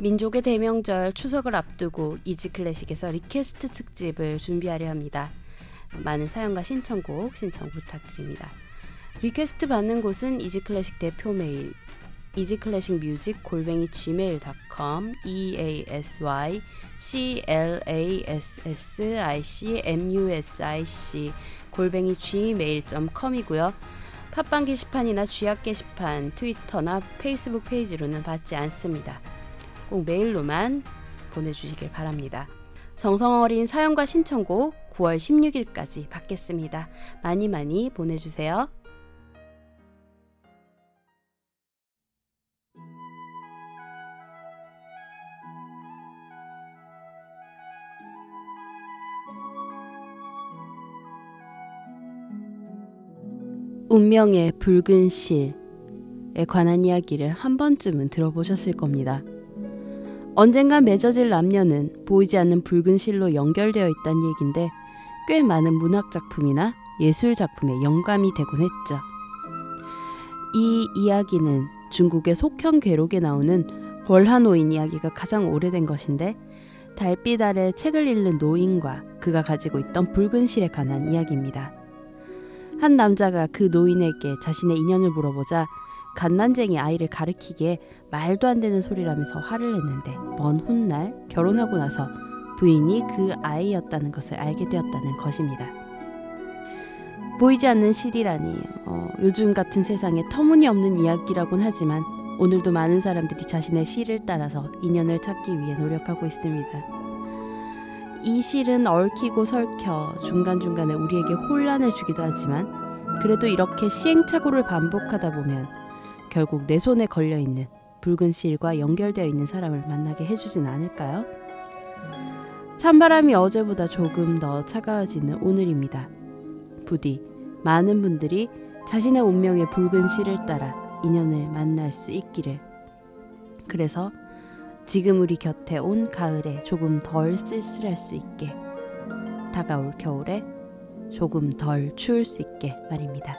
민족의 대명절 추석을 앞두고 이지클래식에서 request 특집을 준비하려 합니다. 많은 사연과 신청곡 신청 부탁드립니다. request 받는 곳은 이지클래식 대표 메일 easy classic music 골뱅이 gmail.com e a s y c l a s s i c m u s i c 골뱅이 gmail.com이고요. 팟빵 게시판이나 쥐약 게시판, 트위터나 페이스북 페이지로는 받지 않습니다. 꼭 메일로만 보내주시길 바랍니다. 정성 어린 사연과 신청곡 9월 16일까지 받겠습니다. 많이 많이 보내주세요. 운명의 붉은 실에 관한 이야기를 한 번쯤은 들어보셨을 겁니다. 언젠가 맺어질 남녀는 보이지 않는 붉은 실로 연결되어 있다는 얘긴데 꽤 많은 문학 작품이나 예술 작품에 영감이 되곤 했죠. 이 이야기는 중국의 속형 괴록에 나오는 월하노인 이야기가 가장 오래된 것인데 달빛 아래 책을 읽는 노인과 그가 가지고 있던 붉은 실에 관한 이야기입니다. 한 남자가 그 노인에게 자신의 인연을 물어보자 갓난쟁이 아이를 가르키기에 말도 안 되는 소리라면서 화를 냈는데 먼 훗날 결혼하고 나서 부인이 그 아이였다는 것을 알게 되었다는 것입니다. 보이지 않는 실이라니 어, 요즘 같은 세상에 터무니없는 이야기라곤 하지만 오늘도 많은 사람들이 자신의 실을 따라서 인연을 찾기 위해 노력하고 있습니다. 이 실은 얽히고 설켜 중간중간에 우리에게 혼란을 주기도 하지만 그래도 이렇게 시행착오를 반복하다 보면 결국 내 손에 걸려 있는 붉은 실과 연결되어 있는 사람을 만나게 해주진 않을까요? 찬바람이 어제보다 조금 더 차가워지는 오늘입니다. 부디 많은 분들이 자신의 운명의 붉은 실을 따라 인연을 만날 수 있기를. 그래서 지금 우리 곁에 온 가을에 조금 덜 쓸쓸할 수 있게 다가올 겨울에 조금 덜 추울 수 있게 말입니다.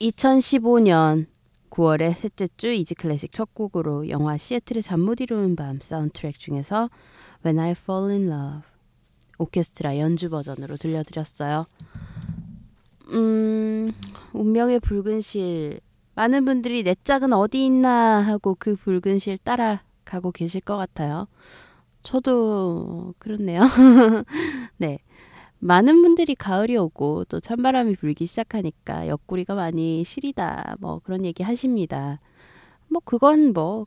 2015년 9월의 셋째 주 이지 클래식 첫 곡으로 영화 시애틀의 잠 못 이루는 밤 사운드트랙 중에서 When I Fall in Love 오케스트라 연주 버전으로 들려드렸어요. 음, 운명의 붉은 실 많은 분들이 내 짝은 어디 있나 하고 그 붉은 실 따라가고 계실 것 같아요. 저도 그렇네요. 네. 많은 분들이 가을이 오고 또 찬바람이 불기 시작하니까 옆구리가 많이 시리다 뭐 그런 얘기 하십니다. 뭐 그건 뭐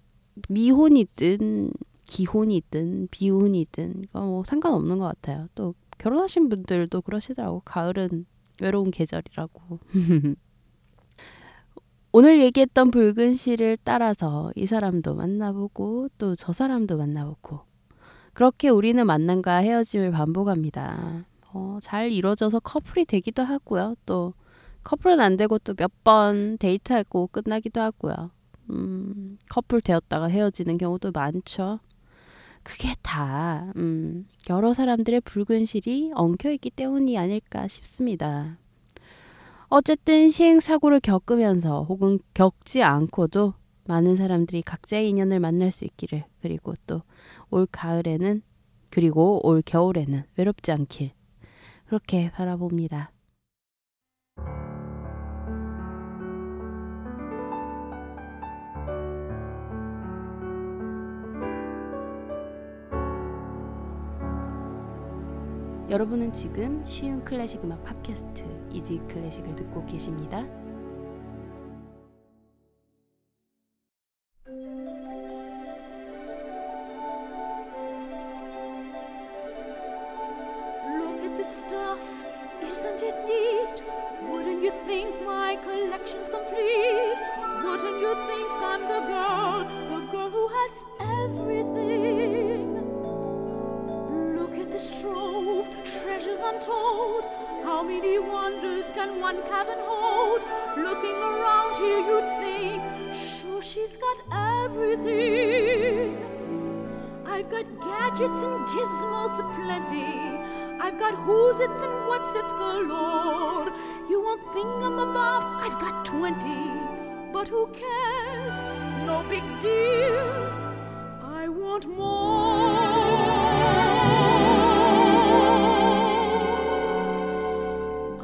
미혼이든 기혼이든 비혼이든 뭐 상관없는 것 같아요. 또 결혼하신 분들도 그러시더라고. 가을은 외로운 계절이라고. 오늘 얘기했던 붉은 실을 따라서 이 사람도 만나보고 또 저 사람도 만나보고 그렇게 우리는 만남과 헤어짐을 반복합니다. 어, 잘 이루어져서 커플이 되기도 하고요. 또 커플은 안 되고 또 몇 번 데이트하고 끝나기도 하고요. 음, 커플 되었다가 헤어지는 경우도 많죠. 그게 다 음, 여러 사람들의 붉은 실이 엉켜 있기 때문이 아닐까 싶습니다. 어쨌든 시행 사고를 겪으면서 혹은 겪지 않고도 많은 사람들이 각자의 인연을 만날 수 있기를 그리고 또 올 가을에는 그리고 올 겨울에는 외롭지 않길 그렇게 바라봅니다. 여러분은 지금 쉬운 클래식 음악 팟캐스트 이지 클래식을 듣고 계십니다. the stuff. Isn't it neat? Wouldn't you think my collection's complete? Wouldn't you think I'm the girl, the girl who has everything? Look at this trove, treasures untold. How many wonders can one cabin hold? Looking around here, you'd think, sure, she's got everything. I've got gadgets and gizmos aplenty who's its and what's its galore. You want thingamabobs? I've got twenty. But who cares? No big deal. I want more.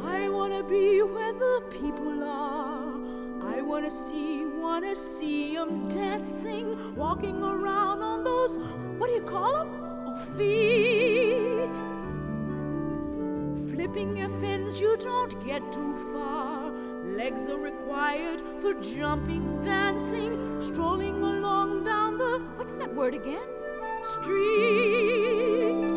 I wanna be where the people are. I wanna see, wanna see them dancing, walking around on those, what do you call them? Oh, feet flipping your fins, you don't get too far. Legs are required for jumping, dancing, strolling along down the what's that word again? Street.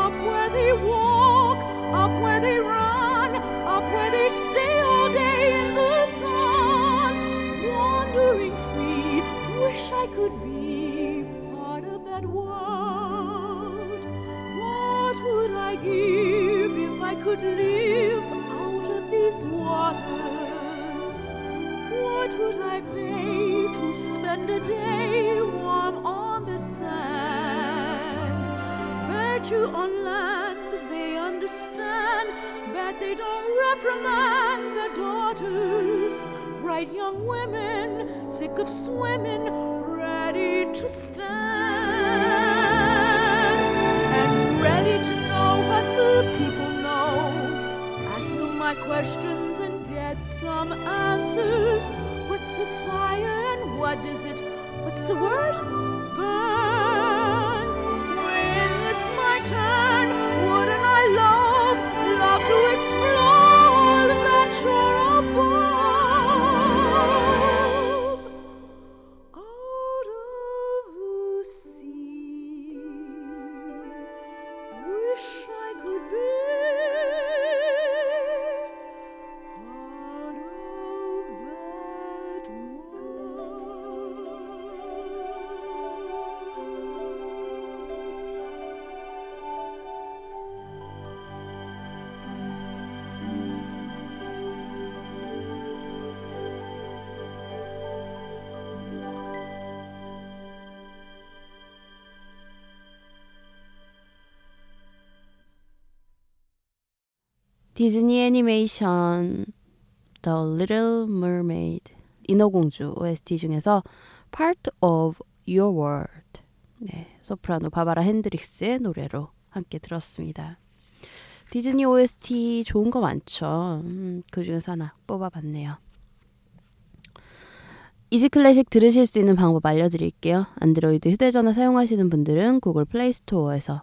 Up where they walk, up where they run, up where they stay all day in the sun. Wandering free, wish I could be part of that world. What would I give? I could live out of these waters, what would I pay to spend a day warm on the sand? You on land they understand, bet they don't reprimand their daughters, bright young women, sick of swimming, ready to stand my questions and get some answers. What's a fire and what is it? What's the word? Burn. When it's my turn, 디즈니 애니메이션 The Little Mermaid 인어공주 OST 중에서 Part of Your World 네, 소프라노 바바라 헨드릭스의 노래로 함께 들었습니다. 디즈니 OST 좋은 거 많죠. 음, 그 중에서 하나 뽑아봤네요. 이지 클래식 들으실 수 있는 방법 알려드릴게요. 안드로이드 휴대전화 사용하시는 분들은 구글 플레이 스토어에서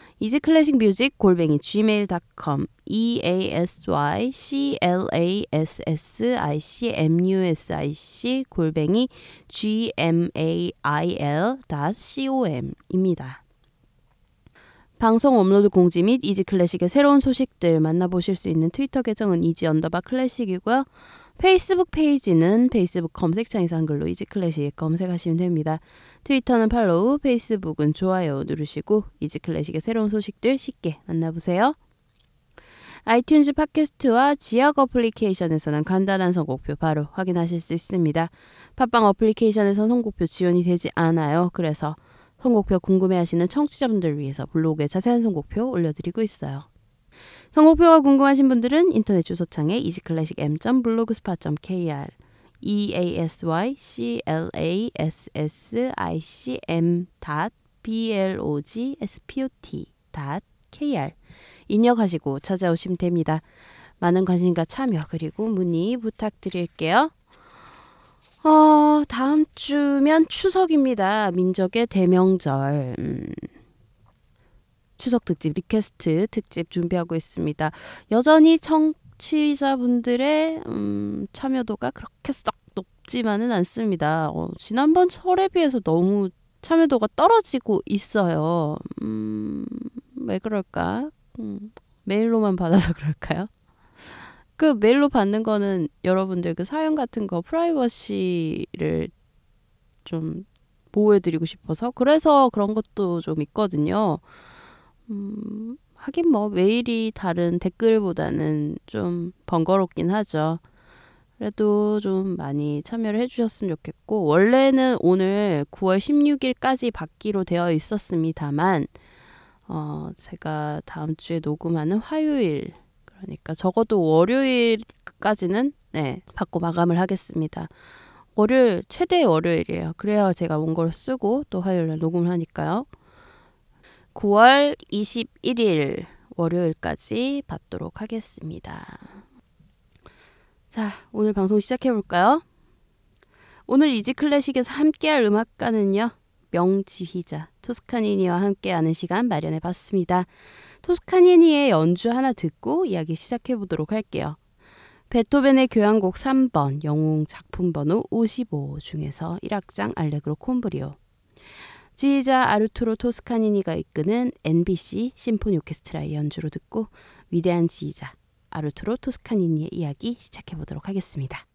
easy classic music 골뱅이 gmail.com e a s y c l a s s i c m u s i c 골뱅이 g m a i l c o m입니다. 방송 업로드 공지 및 이지 클래식의 새로운 소식들 만나보실 수 있는 트위터 계정은 easy 언더바 classic이고요. 페이스북 페이지는 페이스북 검색창에서 한글로 이지 클래식 검색하시면 됩니다. 트위터는 follow, 페이스북은 좋아요 누르시고 Easy Classic의 새로운 소식들 쉽게 만나보세요. 아이튠즈 팟캐스트와 지역 어플리케이션에서는 간단한 선곡표 바로 확인하실 수 있습니다. 팟빵 어플리케이션에서 선곡표 지원이 되지 않아요. 그래서 선곡표 궁금해하시는 청취자분들 위해서 블로그에 자세한 선곡표 올려드리고 있어요. 선곡표가 궁금하신 분들은 인터넷 주소창에 easyclassicm.blogspot.kr e a s y c l a s s i c m b l o g s p o t k r 입력하시고 찾아오시면 됩니다. 많은 관심과 참여 그리고 문의 부탁드릴게요. 어, 다음 주면 추석입니다. 민족의 대명절. 음. 추석 특집 request 특집 준비하고 있습니다. 여전히 청취자분들의 음, 참여도가 그렇게 썩 높지만은 않습니다. 어, 지난번 설에 비해서 너무 참여도가 떨어지고 있어요. 음, 왜 그럴까? 음, 메일로만 받아서 그럴까요? 그 메일로 받는 거는 여러분들 그 사연 같은 거 프라이버시를 좀 보호해드리고 싶어서 그래서 그런 것도 좀 있거든요. 음, 하긴 뭐 메일이 다른 댓글보다는 좀 번거롭긴 하죠. 그래도 좀 많이 참여를 해주셨으면 좋겠고 원래는 오늘 9월 16일까지 받기로 되어 있었습니다만 어, 제가 다음 주에 녹음하는 화요일 그러니까 적어도 월요일까지는 네 받고 마감을 하겠습니다. 월요일 최대 월요일이에요. 그래야 제가 원고를 쓰고 또 화요일에 녹음을 하니까요. 9월 21일 월요일까지 받도록 하겠습니다. 자, 오늘 방송 시작해 볼까요? 오늘 이지 클래식에서 함께할 음악가는요. 명지휘자 토스카니니와 함께하는 시간 마련해 봤습니다. 토스카니니의 연주 하나 듣고 이야기 시작해 보도록 할게요. 베토벤의 교향곡 3번 영웅 작품 번호 55 중에서 1악장 알레그로 콤브리오 지휘자 아르투로 토스카니니가 이끄는 NBC 심포니 오케스트라의 연주로 듣고 위대한 지휘자 아르투로 토스카니니의 이야기 시작해 보도록 하겠습니다.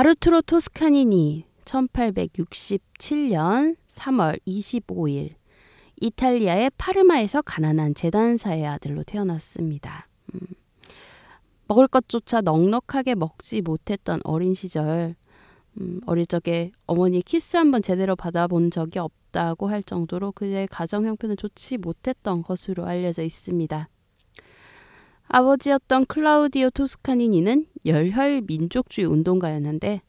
아르투로 토스카니니 1867년 3월 25일 이탈리아의 파르마에서 가난한 재단사의 아들로 태어났습니다. 음, 먹을 것조차 넉넉하게 먹지 못했던 어린 시절 음, 어릴 적에 어머니 키스 한번 제대로 받아본 적이 없다고 할 정도로 그의 가정 형편은 좋지 못했던 것으로 알려져 있습니다. 아버지였던 클라우디오 토스카니니는 열혈 민족주의 운동가였는데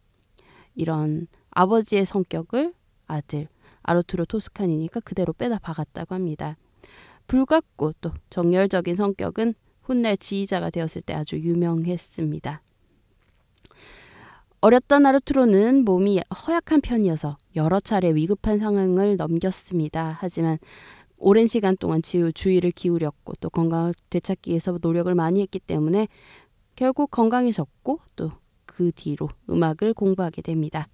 이런 아버지의 성격을 아들 아르투로 토스카니니가 그대로 빼다 박았다고 합니다. 불같고 또 정열적인 성격은 훗날 지휘자가 되었을 때 아주 유명했습니다. 어렸던 아르투로는 몸이 허약한 편이어서 여러 차례 위급한 상황을 넘겼습니다. 하지만 오랜 시간 동안 지우 주의를 기울였고 또 건강을 되찾기 위해서 노력을 많이 했기 때문에 결국 건강해졌고 또 그 뒤로 음악을 공부하게 됩니다.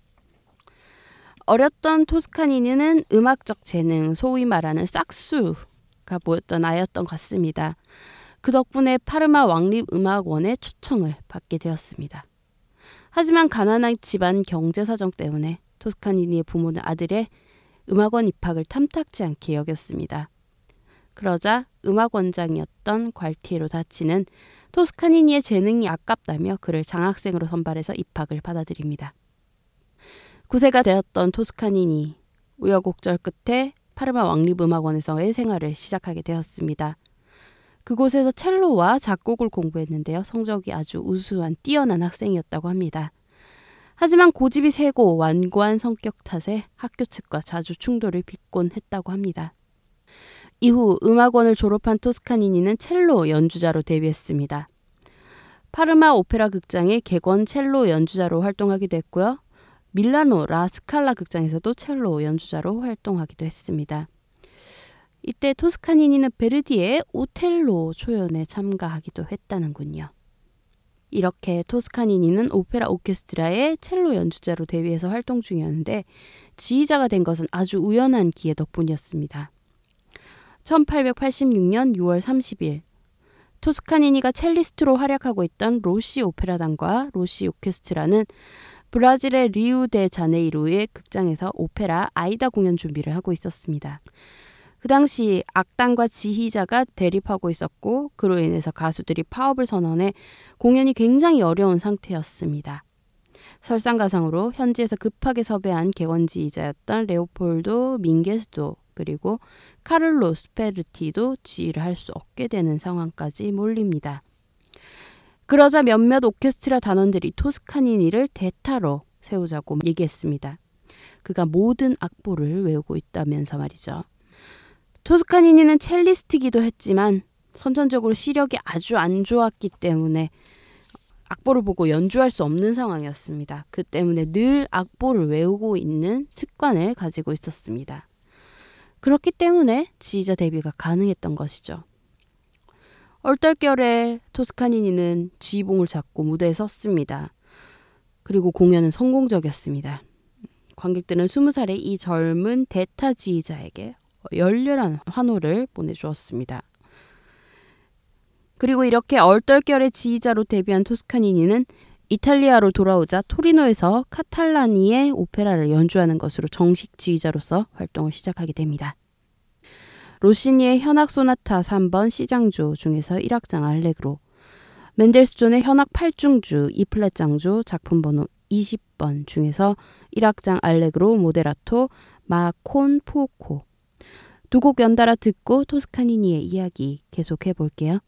어렸던 토스카니니는 음악적 재능, 소위 말하는 싹수가 보였던 아이였던 것 같습니다. 그 덕분에 파르마 왕립음악원의 초청을 받게 되었습니다. 하지만 가난한 집안 경제 사정 때문에 토스카니니의 부모는 아들의 음악원 입학을 탐탁지 않게 여겼습니다. 그러자 음악원장이었던 괄티에로 다치는 토스카니니의 재능이 아깝다며 그를 장학생으로 선발해서 입학을 받아들입니다. 9세가 되었던 토스카니니 우여곡절 끝에 파르마 왕립음악원에서의 생활을 시작하게 되었습니다. 그곳에서 첼로와 작곡을 공부했는데요. 성적이 아주 우수한 뛰어난 학생이었다고 합니다. 하지만 고집이 세고 완고한 성격 탓에 학교 측과 자주 충돌을 빚곤 했다고 합니다. 이후 음악원을 졸업한 토스카니니는 첼로 연주자로 데뷔했습니다. 파르마 오페라 극장의 객원 첼로 연주자로 활동하기도 했고요. 밀라노 라스칼라 극장에서도 첼로 연주자로 활동하기도 했습니다. 이때 토스카니니는 베르디의 오텔로 초연에 참가하기도 했다는군요. 이렇게 토스카니니는 오페라 오케스트라의 첼로 연주자로 데뷔해서 활동 중이었는데 지휘자가 된 것은 아주 우연한 기회 덕분이었습니다. 1886년 6월 30일 토스카니니가 첼리스트로 활약하고 있던 로시 오페라단과 로시 오케스트라는 브라질의 리우데 자네이루의 극장에서 오페라 아이다 공연 준비를 하고 있었습니다. 그 당시 악단과 지휘자가 대립하고 있었고 그로 인해서 가수들이 파업을 선언해 공연이 굉장히 어려운 상태였습니다. 설상가상으로 현지에서 급하게 섭외한 개원지휘자였던 레오폴도 민게스도 그리고 카를로 스페르티도 지휘를 할 수 없게 되는 상황까지 몰립니다. 그러자 몇몇 오케스트라 단원들이 토스카니니를 대타로 세우자고 얘기했습니다. 그가 모든 악보를 외우고 있다면서 말이죠. 토스카니니는 첼리스트기도 했지만 선천적으로 시력이 아주 안 좋았기 때문에 악보를 보고 연주할 수 없는 상황이었습니다. 그 때문에 늘 악보를 외우고 있는 습관을 가지고 있었습니다. 그렇기 때문에 지휘자 데뷔가 가능했던 것이죠. 얼떨결에 토스카니니는 지휘봉을 잡고 무대에 섰습니다. 그리고 공연은 성공적이었습니다. 관객들은 20살의 이 젊은 대타 지휘자에게 열렬한 환호를 보내주었습니다. 그리고 이렇게 얼떨결에 지휘자로 데뷔한 토스카니니는 이탈리아로 돌아오자 토리노에서 카탈라니의 오페라를 연주하는 것으로 정식 지휘자로서 활동을 시작하게 됩니다. 로시니의 현악 소나타 3번 C장조 중에서 1악장 알레그로, 멘델스존의 현악 8중주 E플랫 장조 작품 번호 20번 중에서 1악장 알레그로 모데라토 마콘 푸오코 두 곡 연달아 듣고 토스카니니의 이야기 계속해 볼게요.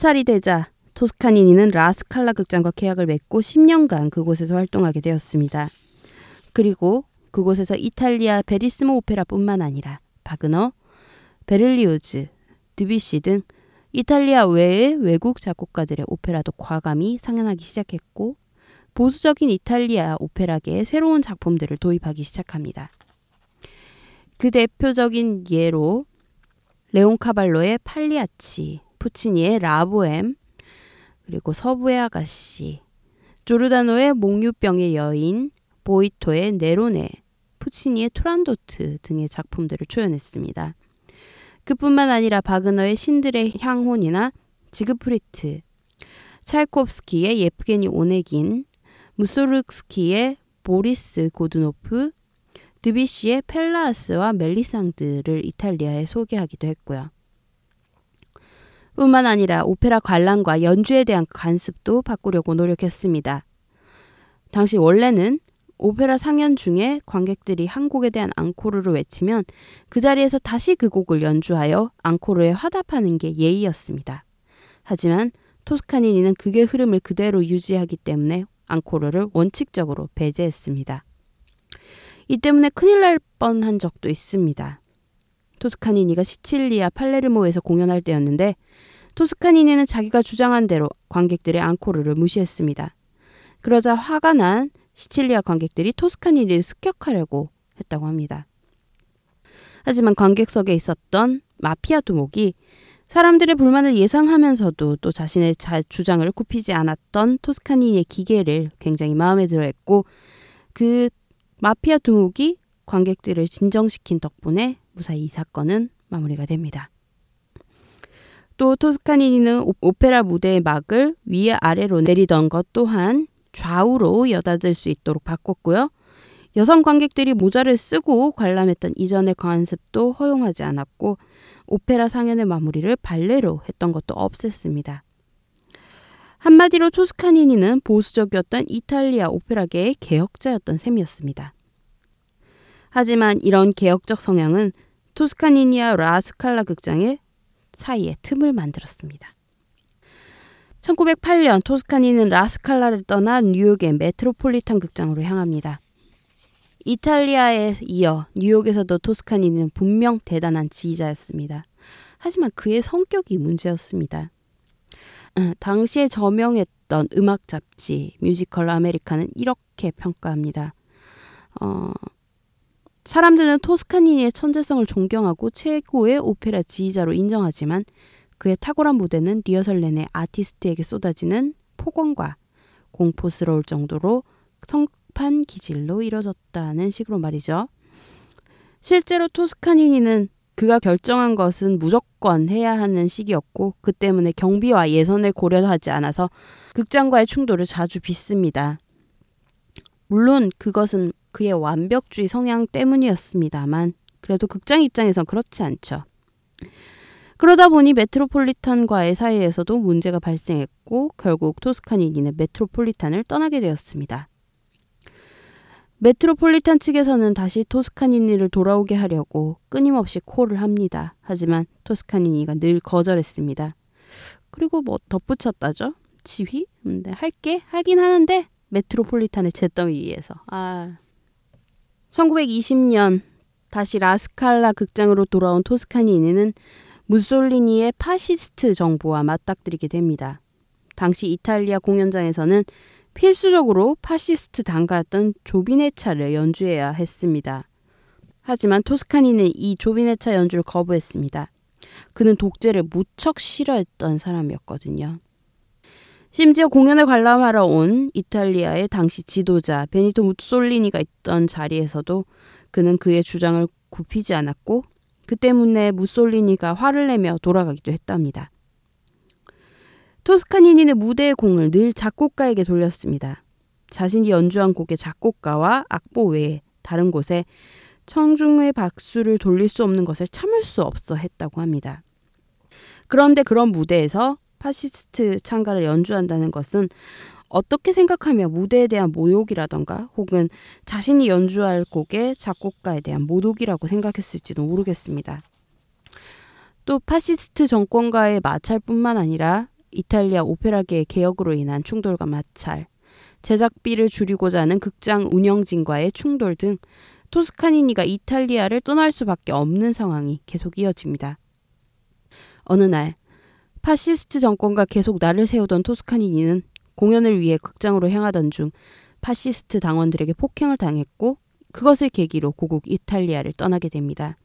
31살이 되자 토스카니니는 라스칼라 극장과 계약을 맺고 10년간 그곳에서 활동하게 되었습니다. 그리고 그곳에서 이탈리아 베리스모 오페라뿐만 아니라 바그너, 베를리오즈, 드비시 등 이탈리아 외의 외국 작곡가들의 오페라도 과감히 상연하기 시작했고 보수적인 이탈리아 오페라계의 새로운 작품들을 도입하기 시작합니다. 그 대표적인 예로 레온카발로의 팔리아치, 푸치니의 라보엠, 그리고 서부의 아가씨, 조르다노의 목류병의 여인, 보이토의 네로네, 푸치니의 투란도트 등의 작품들을 초연했습니다. 그뿐만 아니라 바그너의 신들의 황혼이나 지그프리트, 차이콥스키의 예프게니 오네긴, 무소르스키의 보리스 고두노프, 드비쉬의 펠라스와 멜리상드를 이탈리아에 소개하기도 했고요. 뿐만 아니라 오페라 관람과 연주에 대한 관습도 바꾸려고 노력했습니다. 당시 원래는 오페라 상연 중에 관객들이 한 곡에 대한 앙코르를 외치면 그 자리에서 다시 그 곡을 연주하여 앙코르에 화답하는 게 예의였습니다. 하지만 토스카니니는 그의 흐름을 그대로 유지하기 때문에 앙코르를 원칙적으로 배제했습니다. 이 때문에 큰일 날 뻔한 적도 있습니다. 토스카니니가 시칠리아 팔레르모에서 공연할 때였는데 토스카니니는 자기가 주장한 대로 관객들의 앙코르를 무시했습니다. 그러자 화가 난 시칠리아 관객들이 토스카니니를 습격하려고 했다고 합니다. 하지만 관객석에 있었던 마피아 두목이 사람들의 불만을 예상하면서도 또 자신의 자, 주장을 굽히지 않았던 토스카니니의 기계를 굉장히 마음에 들어 했고 그 마피아 두목이 관객들을 진정시킨 덕분에 무사히 이 사건은 마무리가 됩니다. 또 토스카니니는 오페라 무대의 막을 위에 아래로 내리던 것 또한 좌우로 여닫을 수 있도록 바꿨고요. 여성 관객들이 모자를 쓰고 관람했던 이전의 관습도 허용하지 않았고 오페라 상연의 마무리를 발레로 했던 것도 없앴습니다. 한마디로 토스카니니는 보수적이었던 이탈리아 오페라계의 개혁자였던 셈이었습니다. 하지만 이런 개혁적 성향은 토스카니니와 라스칼라 극장의 사이에 틈을 만들었습니다. 1908년 토스카니는 라스칼라를 떠나 뉴욕의 메트로폴리탄 극장으로 향합니다. 이탈리아에 이어 뉴욕에서도 토스카니는 분명 대단한 지휘자였습니다. 하지만 그의 성격이 문제였습니다. 어, 당시에 저명했던 음악 잡지 뮤지컬 아메리카는 이렇게 평가합니다. 어, 사람들은 토스카니니의 천재성을 존경하고 최고의 오페라 지휘자로 인정하지만 그의 탁월한 무대는 리허설 내내 아티스트에게 쏟아지는 폭언과 공포스러울 정도로 성판 기질로 이뤄졌다는 식으로 말이죠. 실제로 토스카니니는 그가 결정한 것은 무조건 해야 하는 시기였고 그 때문에 경비와 예선을 고려하지 않아서 극장과의 충돌을 자주 빚습니다. 물론 그것은 그의 완벽주의 성향 때문이었습니다만 그래도 극장 입장에선 그렇지 않죠. 그러다 보니 메트로폴리탄과의 사이에서도 문제가 발생했고 결국 토스카니니는 메트로폴리탄을 떠나게 되었습니다. 메트로폴리탄 측에서는 다시 토스카니니를 돌아오게 하려고 끊임없이 콜을 합니다. 하지만 토스카니니가 늘 거절했습니다. 그리고 뭐 덧붙였다죠? 지휘? 음, 네, 할게 하긴 하는데 메트로폴리탄의 잿더미 위에서. 아. 1920년 다시 라스칼라 극장으로 돌아온 토스카니니는 무솔리니의 파시스트 정부와 맞닥뜨리게 됩니다. 당시 이탈리아 공연장에서는 필수적으로 파시스트 단가였던 조비네차를 연주해야 했습니다. 하지만 토스카니니는 이 조비네차 연주를 거부했습니다. 그는 독재를 무척 싫어했던 사람이었거든요. 심지어 공연을 관람하러 온 이탈리아의 당시 지도자 베니토 무솔리니가 있던 자리에서도 그는 그의 주장을 굽히지 않았고 그 때문에 무솔리니가 화를 내며 돌아가기도 했답니다. 토스카니니는 무대의 공을 늘 작곡가에게 돌렸습니다. 자신이 연주한 곡의 작곡가와 악보 외에 다른 곳에 청중의 박수를 돌릴 수 없는 것을 참을 수 없어 했다고 합니다. 그런데 그런 무대에서 파시스트 창가를 연주한다는 것은 어떻게 생각하면 무대에 대한 모욕이라던가 혹은 자신이 연주할 곡의 작곡가에 대한 모독이라고 생각했을지도 모르겠습니다. 또 파시스트 정권과의 마찰뿐만 아니라 이탈리아 오페라계의 개혁으로 인한 충돌과 마찰, 제작비를 줄이고자 하는 극장 운영진과의 충돌 등 토스카니니가 이탈리아를 떠날 수밖에 없는 상황이 계속 이어집니다. 어느 날 파시스트 정권과 계속 날을 세우던 토스카니니는 공연을 위해 극장으로 향하던 중 파시스트 당원들에게 폭행을 당했고 그것을 계기로 고국 이탈리아를 떠나게 됩니다.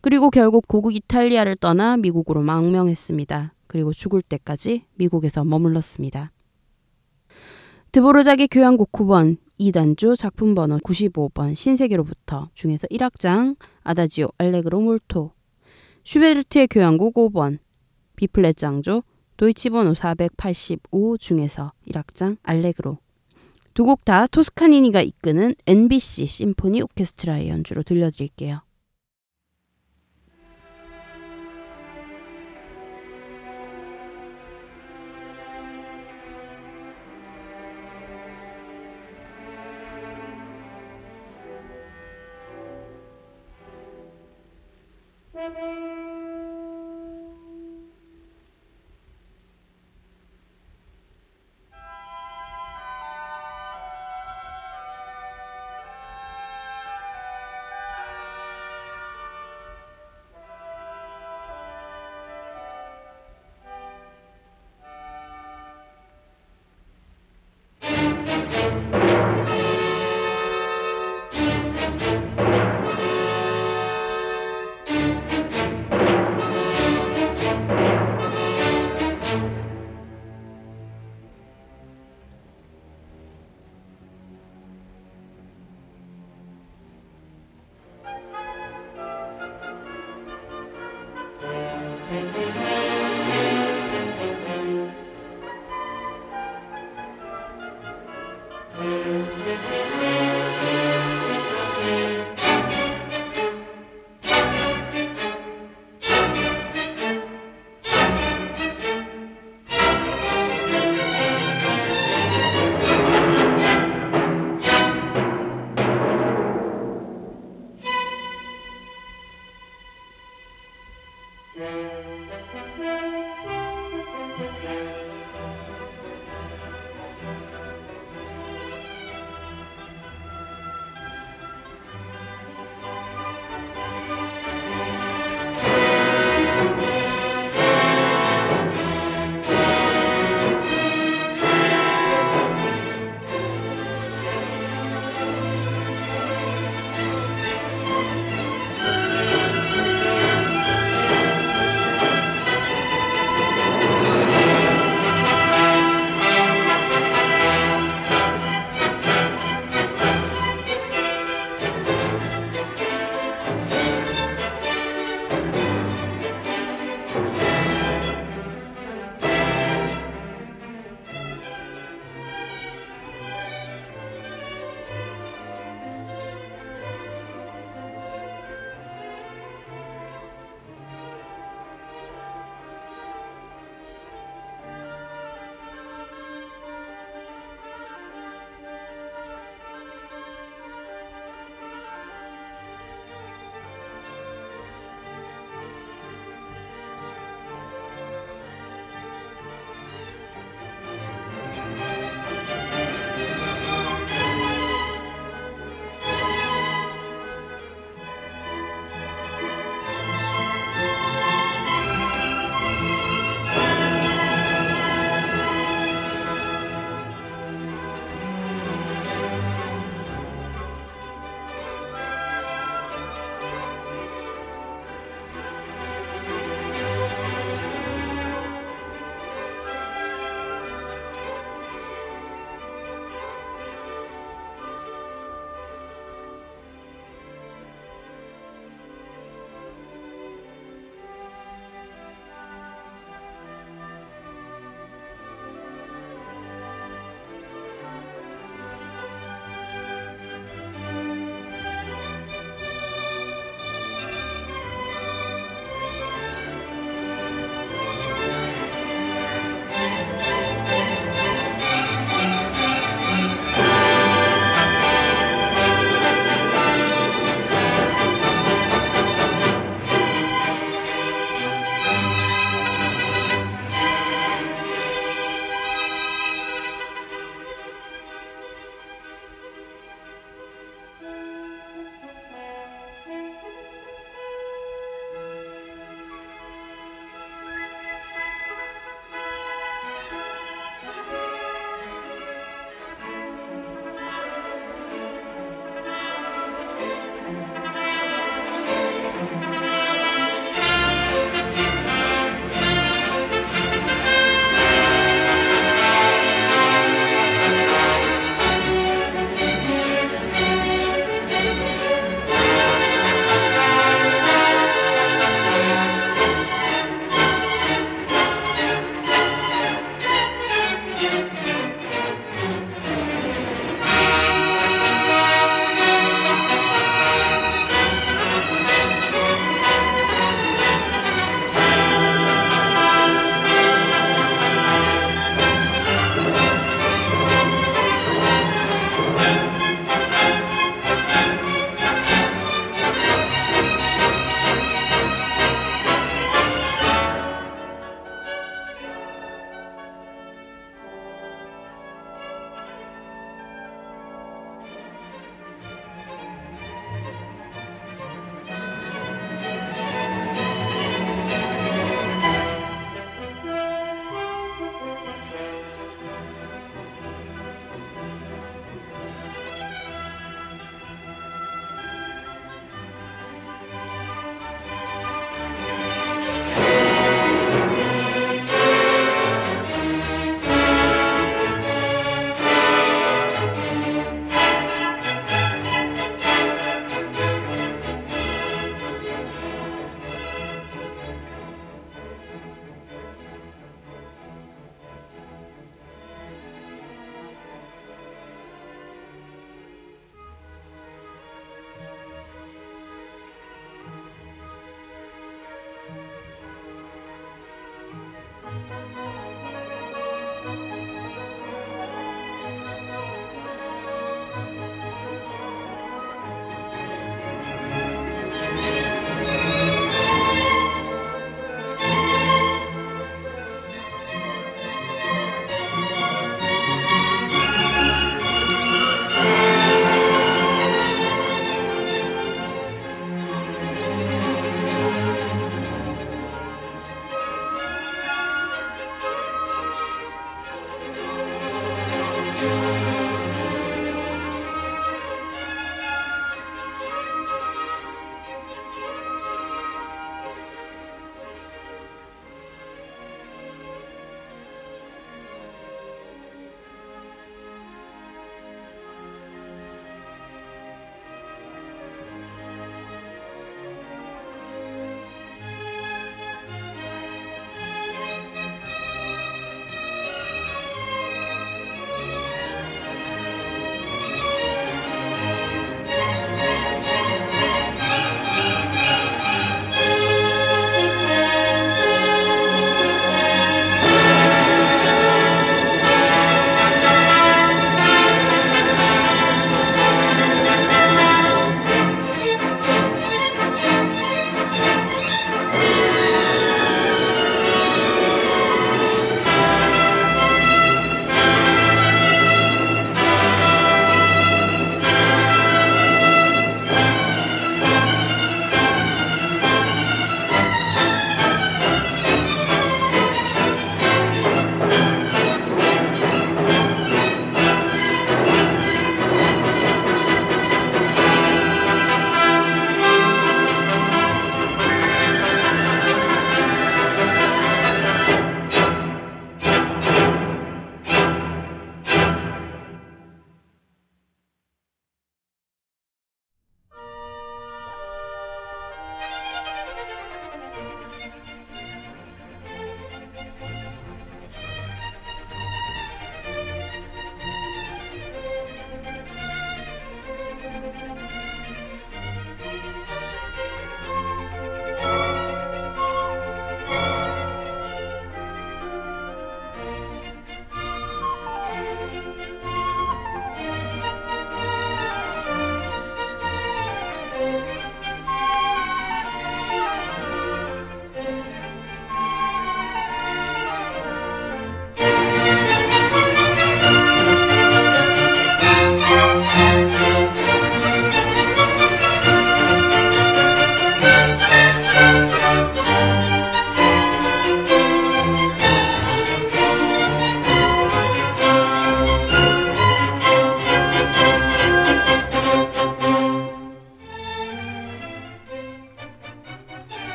그리고 결국 고국 이탈리아를 떠나 미국으로 망명했습니다. 그리고 죽을 때까지 미국에서 머물렀습니다. 드보르작의 교향곡 9번 2단조 작품 번호 95번 신세계로부터 중에서 1악장 아다지오 알레그로 몰토 슈베르트의 교향곡 5번 B플랫 장조, 도이치번호 485 중에서 1악장 알레그로. 두 곡 다 토스카니니가 이끄는 NBC 심포니 오케스트라의 연주로 들려드릴게요. 嗯。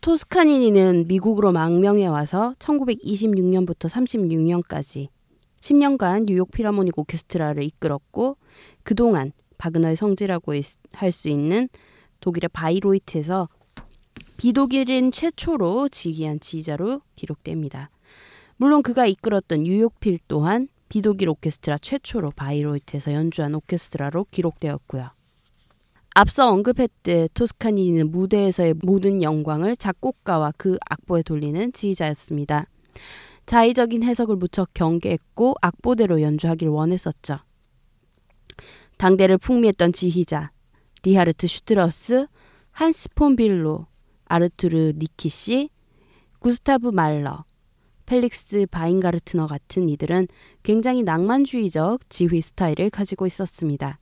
토스카니니는 미국으로 망명해 와서 1926년부터 36년까지 10년간 뉴욕 필하모닉 오케스트라를 이끌었고 그동안 바그너의 성지라고 할 수 있는 독일의 바이로이트에서 비독일인 최초로 지휘한 지휘자로 기록됩니다. 물론 그가 이끌었던 뉴욕필 또한 비독일 오케스트라 최초로 바이로이트에서 연주한 오케스트라로 기록되었고요. 앞서 언급했듯 토스카니니는 무대에서의 모든 영광을 작곡가와 그 악보에 돌리는 지휘자였습니다. 자의적인 해석을 무척 경계했고 악보대로 연주하길 원했었죠. 당대를 풍미했던 지휘자 리하르트 슈트라우스, 한스 폰 뷜로, 아르투르 니키슈, 구스타브 말러, 펠릭스 바인가르트너 같은 이들은 굉장히 낭만주의적 지휘 스타일을 가지고 있었습니다.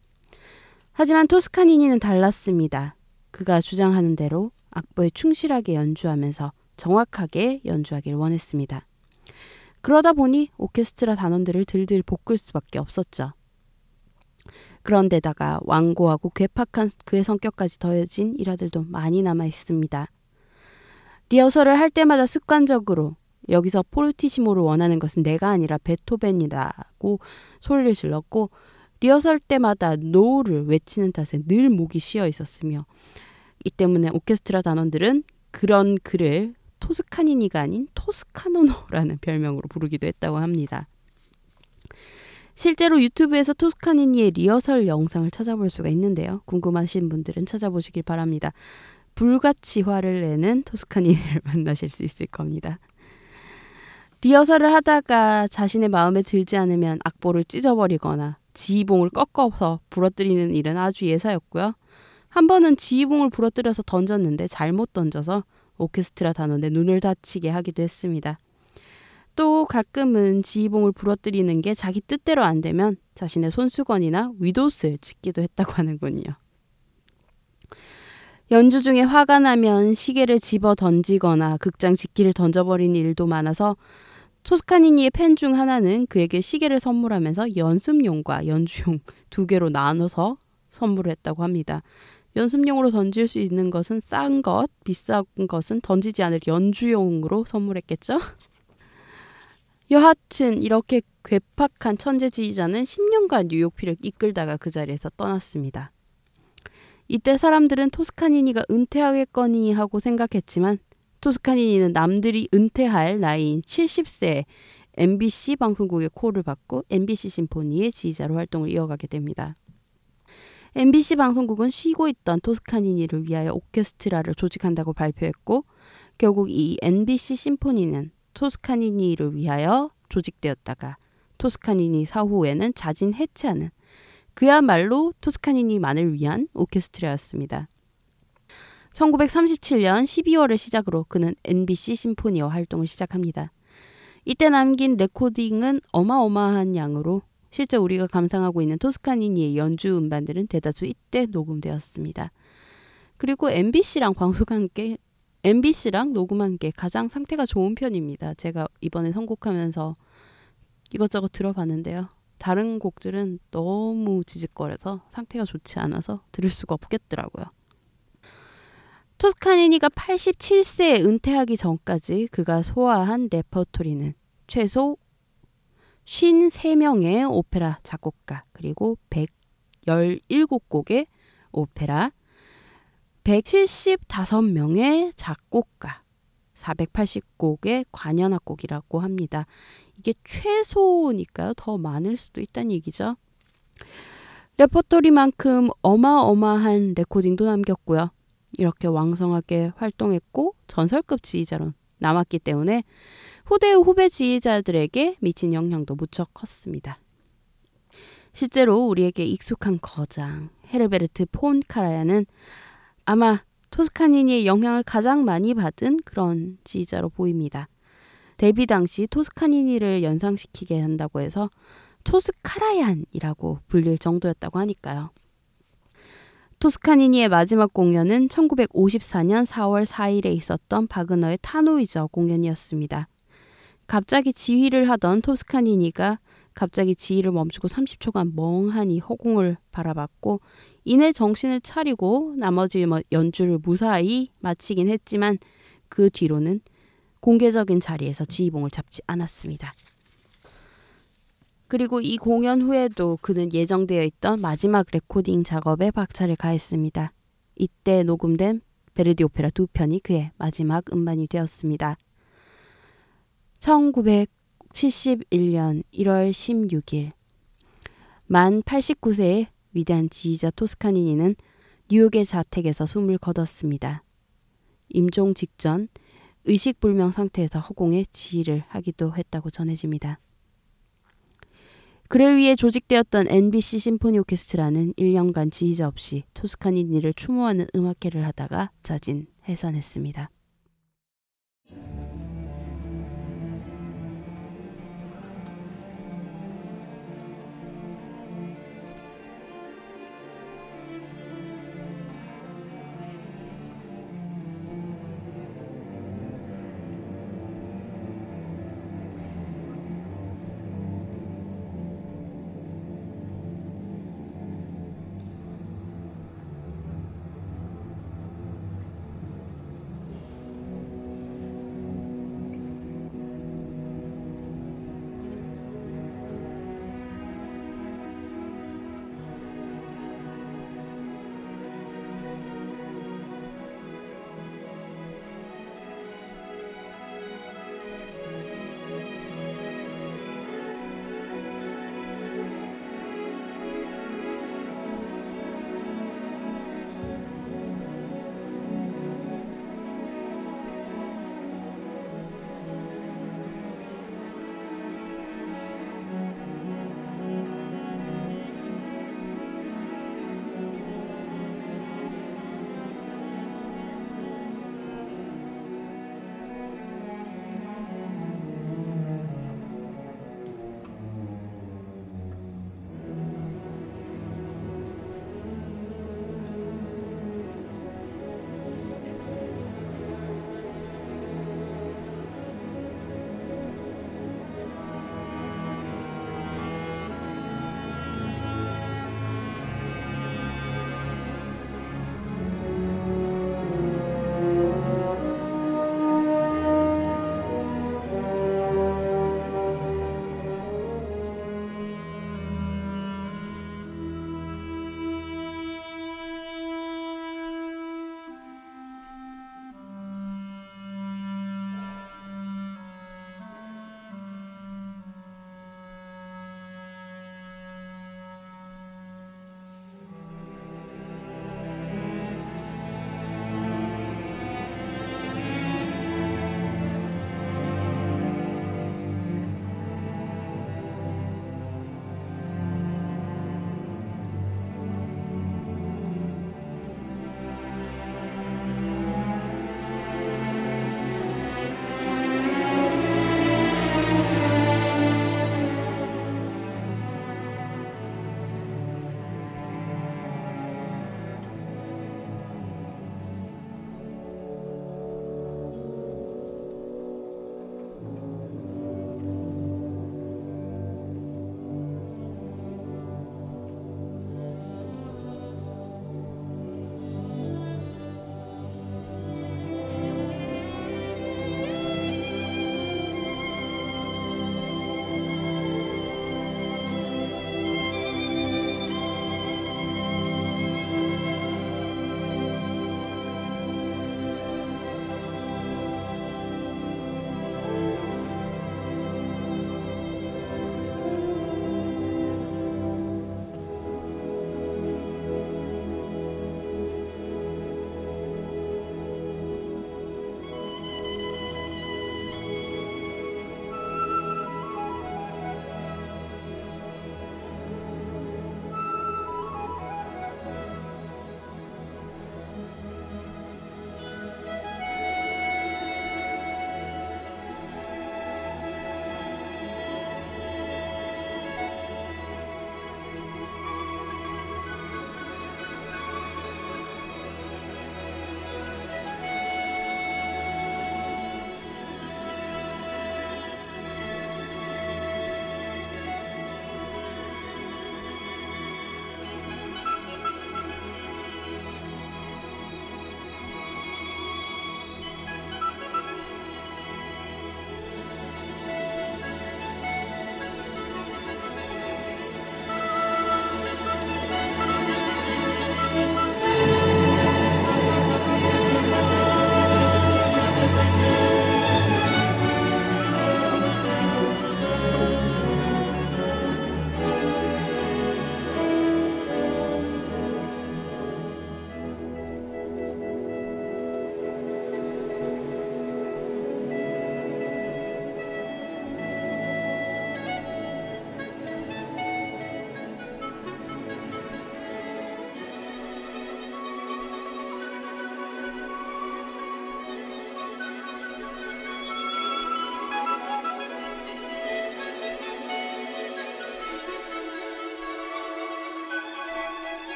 하지만 토스카니니는 달랐습니다. 그가 주장하는 대로 악보에 충실하게 연주하면서 정확하게 연주하길 원했습니다. 그러다 보니 오케스트라 단원들을 들들 볶을 수밖에 없었죠. 그런데다가 완고하고 괴팍한 그의 성격까지 더해진 일화들도 많이 남아 있습니다. 리허설을 할 때마다 습관적으로 여기서 포르티시모를 원하는 것은 내가 아니라 베토벤이라고 소리를 질렀고 리허설 때마다 no를 외치는 탓에 늘 목이 쉬어 있었으며 이 때문에 오케스트라 단원들은 그런 그를 토스카니니가 아닌 토스카노노라는 별명으로 부르기도 했다고 합니다. 실제로 유튜브에서 토스카니니의 리허설 영상을 찾아볼 수가 있는데요. 궁금하신 분들은 찾아보시길 바랍니다. 불같이 화를 내는 토스카니니를 만나실 수 있을 겁니다. 리허설을 하다가 자신의 마음에 들지 않으면 악보를 찢어버리거나 지휘봉을 꺾어서 부러뜨리는 일은 아주 예사였고요. 한 번은 지휘봉을 부러뜨려서 던졌는데 잘못 던져서 오케스트라 단원의 눈을 다치게 하기도 했습니다. 또 가끔은 지휘봉을 부러뜨리는 게 자기 뜻대로 안 되면 자신의 손수건이나 위도스를 찍기도 했다고 하는군요. 연주 중에 화가 나면 시계를 집어 던지거나 극장 직기를 던져버리는 일도 많아서 토스카니니의 팬 중 하나는 그에게 시계를 선물하면서 연습용과 연주용 두 개로 나눠서 선물을 했다고 합니다. 연습용으로 던질 수 있는 것은 싼 것, 비싼 것은 던지지 않을 연주용으로 선물했겠죠? 여하튼 이렇게 괴팍한 천재 지휘자는 10년간 뉴욕피를 이끌다가 그 자리에서 떠났습니다. 이때 사람들은 토스카니니가 은퇴하겠거니 하고 생각했지만 토스카니니는 남들이 은퇴할 나이인 70세에 MBC 방송국의 콜을 받고 MBC 심포니의 지휘자로 활동을 이어가게 됩니다. MBC 방송국은 쉬고 있던 토스카니니를 위하여 오케스트라를 조직한다고 발표했고 결국 이 NBC 심포니는 토스카니니를 위하여 조직되었다가 토스카니니 사후에는 자진 해체하는 그야말로 토스카니니만을 위한 오케스트라였습니다. 1937년 12월을 시작으로 그는 NBC 심포니와 활동을 시작합니다. 이때 남긴 레코딩은 어마어마한 양으로 실제 우리가 감상하고 있는 토스카니니의 연주 음반들은 대다수 이때 녹음되었습니다. 그리고 MBC랑 방송한 게 MBC랑 녹음한 게 가장 상태가 좋은 편입니다. 제가 이번에 선곡하면서 이것저것 들어봤는데요. 다른 곡들은 너무 지직거려서 상태가 좋지 않아서 들을 수가 없겠더라고요. 토스카니니가 87세에 은퇴하기 전까지 그가 소화한 레퍼토리는 최소 53명의 오페라 작곡가 그리고 117곡의 오페라 175명의 작곡가 480곡의 관현악곡이라고 합니다. 이게 최소니까요. 더 많을 수도 있다는 얘기죠. 레퍼토리만큼 어마어마한 레코딩도 남겼고요. 이렇게 왕성하게 활동했고 전설급 지휘자로 남았기 때문에 후대의 후배 지휘자들에게 미친 영향도 무척 컸습니다. 실제로 우리에게 익숙한 거장 헤르베르트 폰 카라야는 아마 토스카니니의 영향을 가장 많이 받은 그런 지휘자로 보입니다. 데뷔 당시 토스카니니를 연상시키게 한다고 해서 토스카라얀이라고 불릴 정도였다고 하니까요. 토스카니니의 마지막 공연은 1954년 4월 4일에 있었던 바그너의 타노이저 공연이었습니다. 갑자기 지휘를 하던 토스카니니가 갑자기 지휘를 멈추고 30초간 멍하니 허공을 바라봤고 이내 정신을 차리고 나머지 뭐 연주를 무사히 마치긴 했지만 그 뒤로는 공개적인 자리에서 지휘봉을 잡지 않았습니다. 그리고 이 공연 후에도 그는 예정되어 있던 마지막 레코딩 작업에 박차를 가했습니다. 이때 녹음된 베르디 오페라 두 편이 그의 마지막 음반이 되었습니다. 1971년 1월 16일 만 89세의 위대한 지휘자 토스카니니는 뉴욕의 자택에서 숨을 거뒀습니다. 임종 직전 의식불명 상태에서 허공에 지휘를 하기도 했다고 전해집니다. 그를 위해 조직되었던 NBC 심포니 오케스트라는 1년간 지휘자 없이 토스카니니를 추모하는 음악회를 하다가 자진 해산했습니다.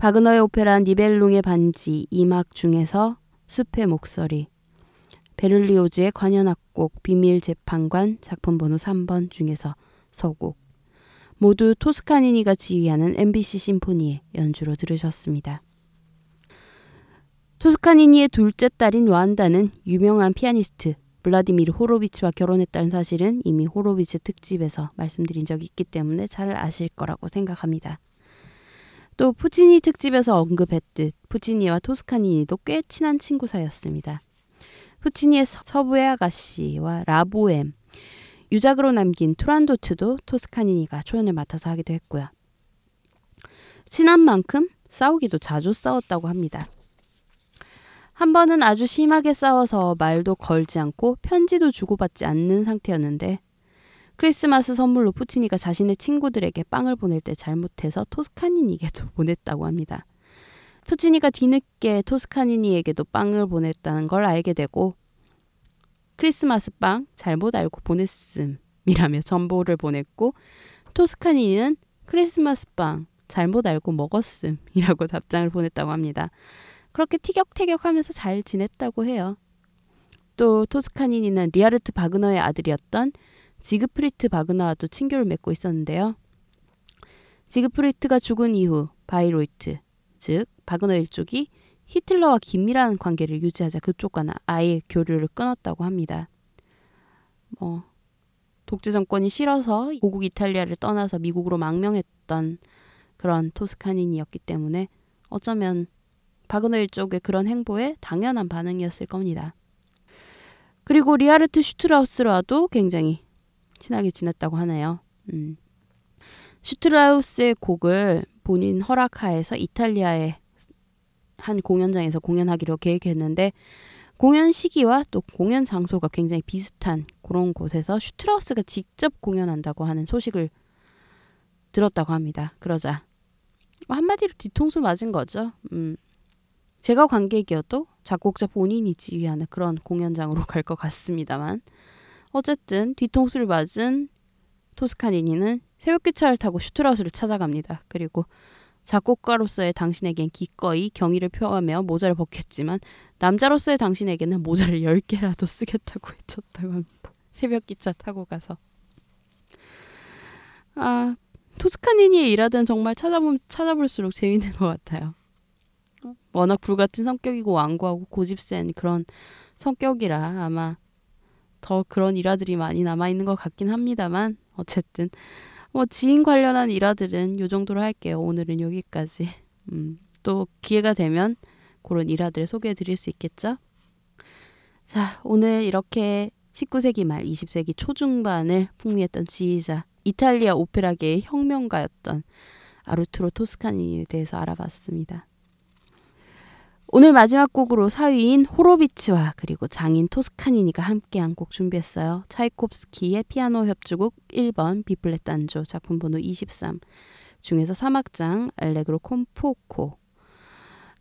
바그너의 오페라 니벨룽의 반지 2막 중에서 숲의 목소리 베를리오즈의 관현악곡 비밀 재판관 작품 번호 3번 중에서 서곡 모두 토스카니니가 지휘하는 MBC 심포니의 연주로 들으셨습니다. 토스카니니의 둘째 딸인 와한다는 유명한 피아니스트 블라디미르 호로비츠와 결혼했다는 사실은 이미 호로비츠 특집에서 말씀드린 적이 있기 때문에 잘 아실 거라고 생각합니다. 또 푸치니 특집에서 언급했듯 푸치니와 토스카니니도 꽤 친한 친구 사이였습니다. 푸치니의 서부의 아가씨와 라보엠, 유작으로 남긴 투란도트도 토스카니니가 초연을 맡아서 하기도 했고요. 친한 만큼 싸우기도 자주 싸웠다고 합니다. 한 번은 아주 심하게 싸워서 말도 걸지 않고 편지도 주고받지 않는 상태였는데 크리스마스 선물로 푸치니가 자신의 친구들에게 빵을 보낼 때 잘못해서 토스카니니에게도 보냈다고 합니다. 푸치니가 뒤늦게 토스카니니에게도 빵을 보냈다는 걸 알게 되고 크리스마스 빵 잘못 알고 보냈음이라며 전보를 보냈고 토스카니니는 크리스마스 빵 잘못 알고 먹었음이라고 답장을 보냈다고 합니다. 그렇게 티격태격하면서 잘 지냈다고 해요. 또 토스카니니는 리하르트 바그너의 아들이었던 지그프리트 바그너와도 친교를 맺고 있었는데요. 지그프리트가 죽은 이후 바이로이트, 즉 바그너 일족이 히틀러와 긴밀한 관계를 유지하자 그쪽과 아예 교류를 끊었다고 합니다. 뭐 독재 정권이 싫어서 고국 이탈리아를 떠나서 미국으로 망명했던 그런 토스카니니였기 때문에 어쩌면 바그너 일족의 그런 행보에 당연한 반응이었을 겁니다. 그리고 리하르트 슈트라우스와도 굉장히 친하게 지냈다고 하네요. 음. 슈트라우스의 곡을 본인 허락하에서 이탈리아에 한 공연장에서 공연하기로 계획했는데 공연 시기와 또 공연 장소가 굉장히 비슷한 그런 곳에서 슈트라우스가 직접 공연한다고 하는 소식을 들었다고 합니다. 그러자 뭐 한마디로 뒤통수 맞은 거죠. 음. 제가 관객이어도 작곡자 본인이 지휘하는 그런 공연장으로 갈 것 같습니다만 어쨌든 뒤통수를 맞은 토스카니니는 새벽 기차를 타고 슈트라우스를 찾아갑니다. 그리고 작곡가로서의 당신에겐 기꺼이 경의를 표하며 모자를 벗겼지만 남자로서의 당신에게는 모자를 10개라도 쓰겠다고 외쳤다고 합니다. 새벽 기차 타고 가서. 아, 토스카니니에 일하던 정말 찾아보면 찾아볼수록 재밌는 것 같아요. 워낙 불같은 성격이고 완고하고 고집 센 그런 성격이라 아마 더 그런 일화들이 많이 남아있는 것 같긴 합니다만 어쨌든 뭐 지인 관련한 일화들은 요 정도로 할게요. 오늘은 여기까지. 음, 또 기회가 되면 그런 일화들 소개해 드릴 수 있겠죠? 자, 오늘 이렇게 19세기 말 20세기 초중반을 풍미했던 지휘자, 이탈리아 오페라계의 혁명가였던 아르투로 토스카니에 대해서 알아봤습니다. 오늘 마지막 곡으로 사위인 호로비츠와 그리고 장인 토스카니니가 함께한 곡 준비했어요. 차이콥스키의 피아노 협주곡 1번 비플렛 단조 작품 번호 23 중에서 3악장 알레그로 콤포코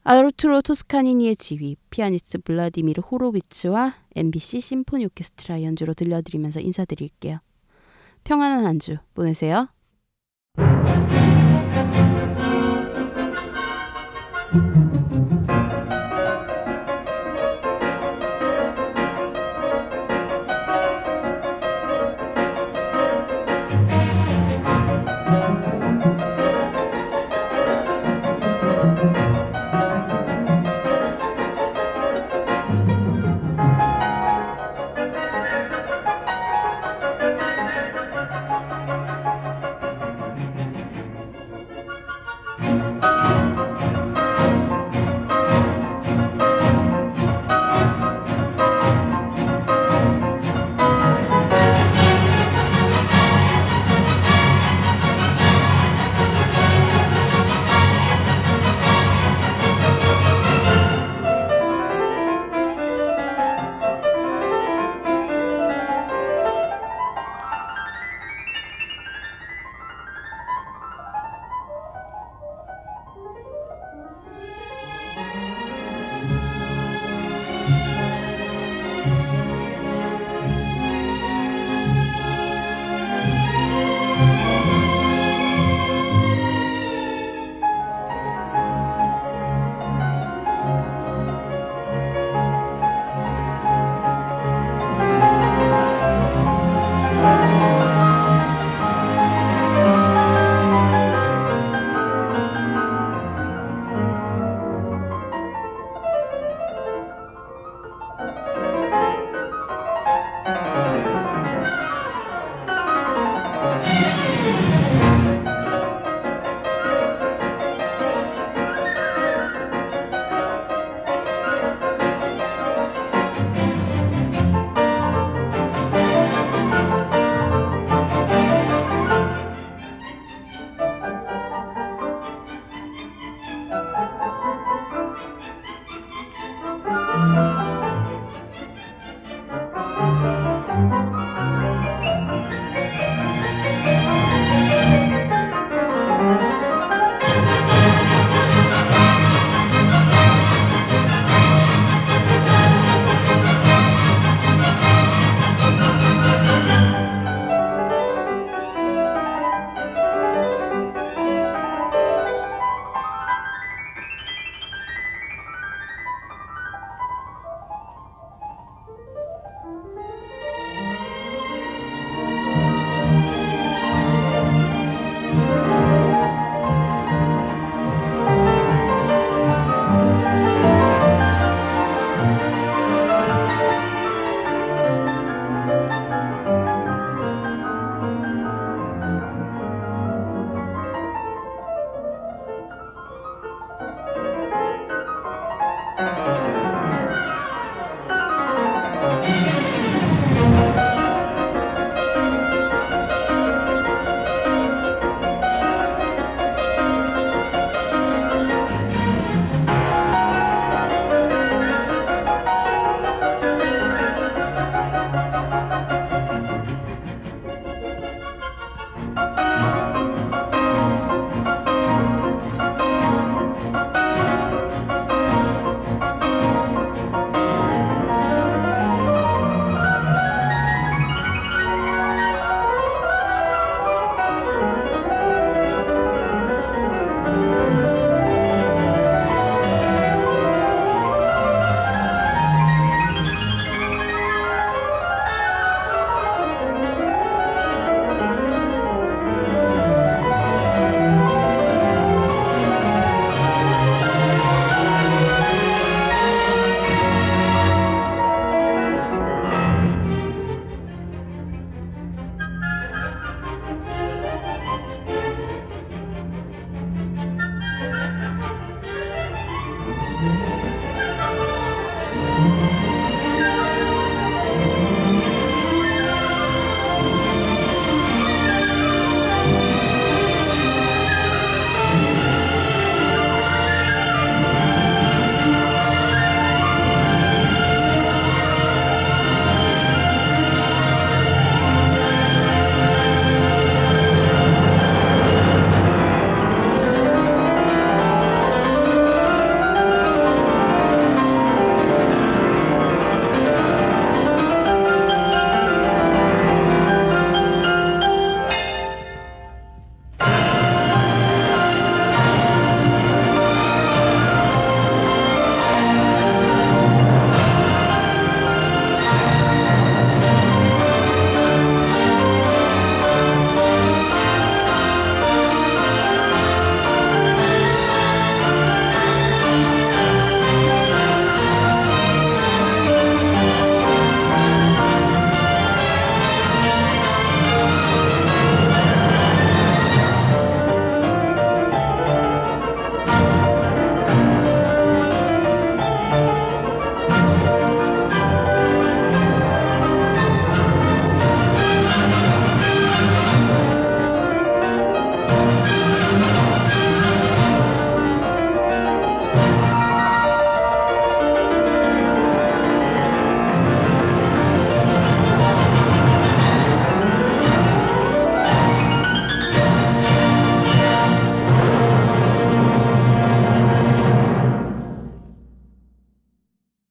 아르투로 토스카니니의 지휘 피아니스트 블라디미르 호로비츠와 MBC 심포니 오케스트라 연주로 들려드리면서 인사드릴게요. 평안한 한 주 보내세요.